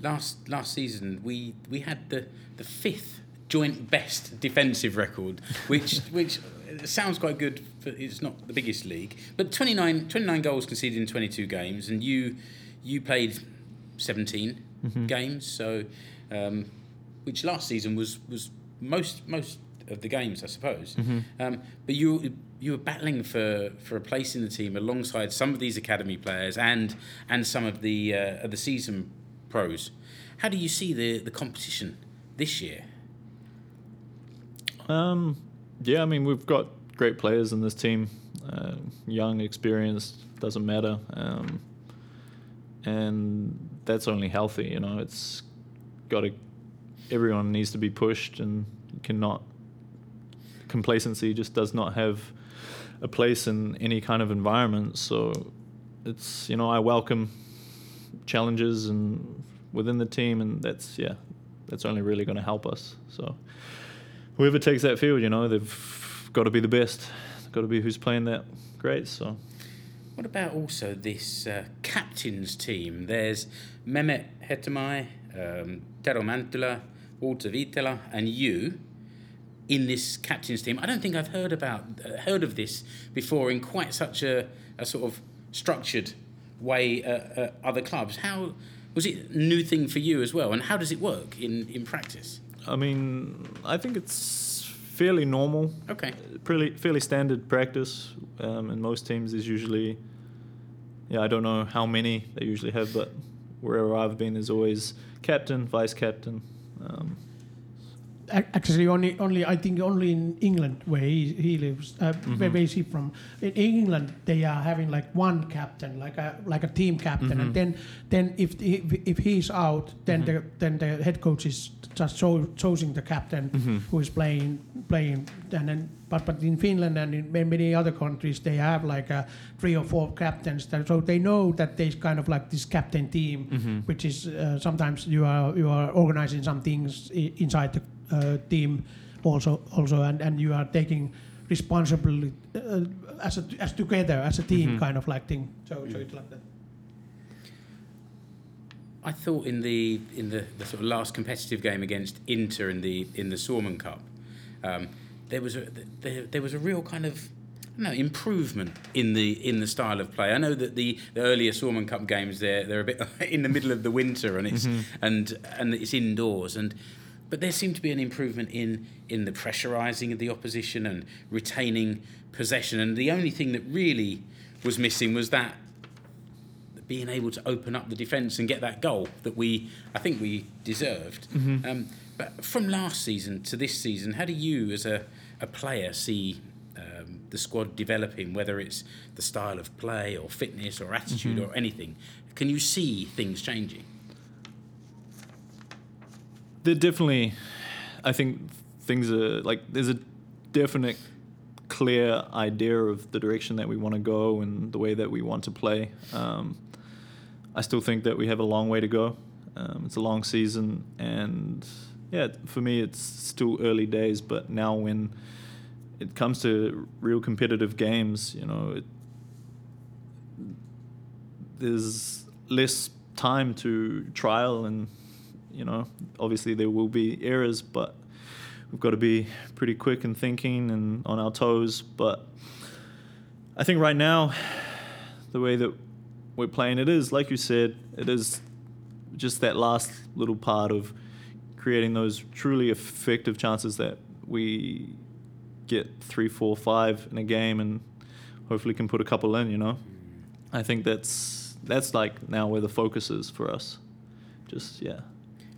Last last season, we we had the the fifth joint best defensive record, which which uh, sounds quite good. For, it's not the biggest league, but 29, 29 goals conceded in twenty two games, and you you played 17 mm-hmm. games, so um, which last season was was most most of the games, I suppose. Um, but you you were battling for, for a place in the team alongside some of these academy players and and some of the uh, of the season pros. How do you see the, the competition this year? Um, yeah, I mean we've got great players in this team. Uh, young, experienced, doesn't matter. Um, and that's only healthy, you know. It's got to, everyone needs to be pushed and cannot, complacency just does not have a place in any kind of environment. So it's, you know, I welcome challenges and within the team, and that's, yeah, that's only really going to help us. So whoever takes that field, you know, they've got to be the best. They've got to be who's playing that great. So. What about also this uh, captain's team? There's Mehmet Hetemaj, um, Walter Viitala, and you in this captain's team. I don't think I've heard about uh, heard of this before in quite such a, a sort of structured way at, at other clubs. How was it a new thing for you as well, and how does it work in, in practice? I mean, I think it's fairly normal. Okay. Fairly fairly standard practice. Um, in most teams is usually, yeah, I don't know how many they usually have, but wherever I've been, there's always captain, vice captain. Um, actually only only I think only in England where he, he lives uh, mm-hmm. where is he from in England they are having like one captain like a like a team captain mm-hmm. and then then if if he's out then mm-hmm. the then the head coach is just cho- choosing the captain mm-hmm. who is playing playing and then but but in Finland and in many other countries they have like a three or four captains that, so they know that there's kind of like this captain team mm-hmm. which is uh, sometimes you are you are organizing some things inside the uh, team also also and, and you are taking responsibility uh, as a, as together as a team mm-hmm. kind of like thing so so it's like that I thought in the in the, the sort of last competitive game against Inter in the in the Suomen Cup, um, there was a there, there was a real kind of no improvement in the in the style of play. I know that the, the earlier Suomen Cup games they're they're a bit in the middle of the winter and it's mm-hmm. and and it's indoors and but there seemed to be an improvement in in the pressurising of the opposition and retaining possession. And the only thing that really was missing was that being able to open up the defence and get that goal that we I think we deserved. Mm-hmm. Um, but from last season to this season, how do you, as a, a player, see um, the squad developing? Whether it's the style of play or fitness or attitude mm-hmm. or anything, can you see things changing? There definitely, I think things are like there's a definite clear idea of the direction that we want to go and the way that we want to play. Um, I still think that we have a long way to go. Um, it's a long season, and yeah, for me, it's still early days. But now, when it comes to real competitive games, you know, it, there's less time to trial and you know, obviously there will be errors, but we've got to be pretty quick in thinking and on our toes. But I think right now, the way that we're playing, it is like you said, it is just that last little part of creating those truly effective chances that we get three, four, five in a game, and hopefully can put a couple in. You know, mm-hmm. I think that's that's like now where the focus is for us. Just yeah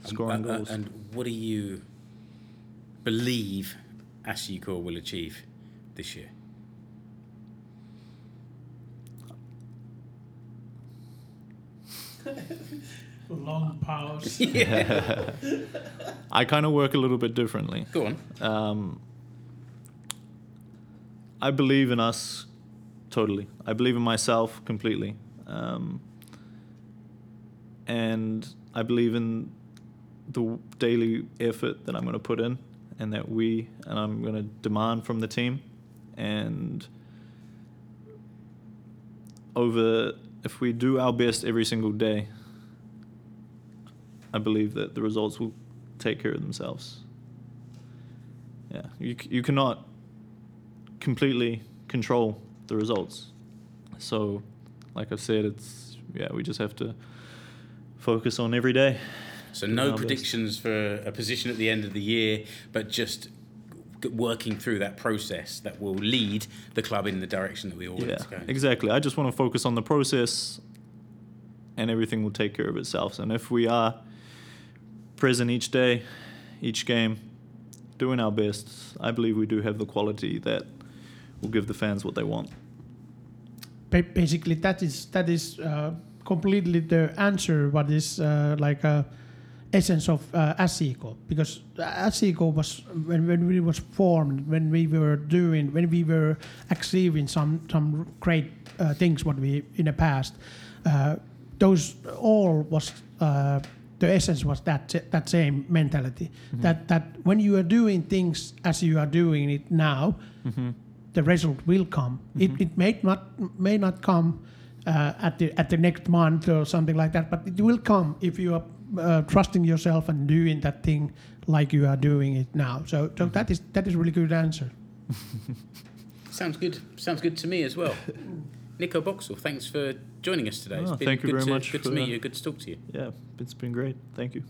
scoring and, goals. And what do you believe SJK will achieve this year? Long pause. Yeah. I kind of work a little bit differently. Go on. Um, I believe in us totally. I believe in myself completely. Um, and I believe in the daily effort that I'm going to put in and that we and I'm going to demand from the team. And over if we do our best every single day I believe that the results will take care of themselves. Yeah you you cannot completely control the results. So like I said it's yeah we just have to focus on every day so no predictions for a position at the end of the year, but just working through that process that will lead the club in the direction that we all yeah, want to go. Exactly. I just want to focus on the process, and everything will take care of itself. And if we are present each day, each game, doing our best, I believe we do have the quality that will give the fans what they want. basically that is that is uh, completely the answer. What is uh, like a essence of uh, SJK because SJK was when, when we was formed when we were doing when we were achieving some some great uh, things what we in the past uh, those all was uh, the essence was that that same mentality. That that when you are doing things as you are doing it now the result will come. It, it may not may not come uh, at the at the next month or something like that but it will come if you are uh, trusting yourself and doing that thing like you are doing it now so, so that is that is really good answer Sounds good. Sounds good to me as well. Nico Boxall, thanks for joining us today. Oh, been thank you good very to, much Good to meet that. you. Good to talk to you. Yeah, it's been great. Thank you.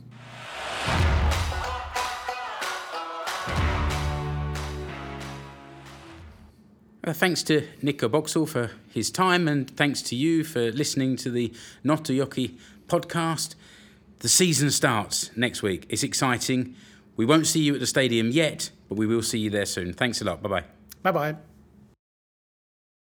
Uh, thanks to Nico Boxall for his time, and thanks to you for listening to the Not a Yoki podcast. The season starts next week. It's exciting. We won't see you at the stadium yet, but we will see you there soon. Thanks a lot. Bye bye. bye bye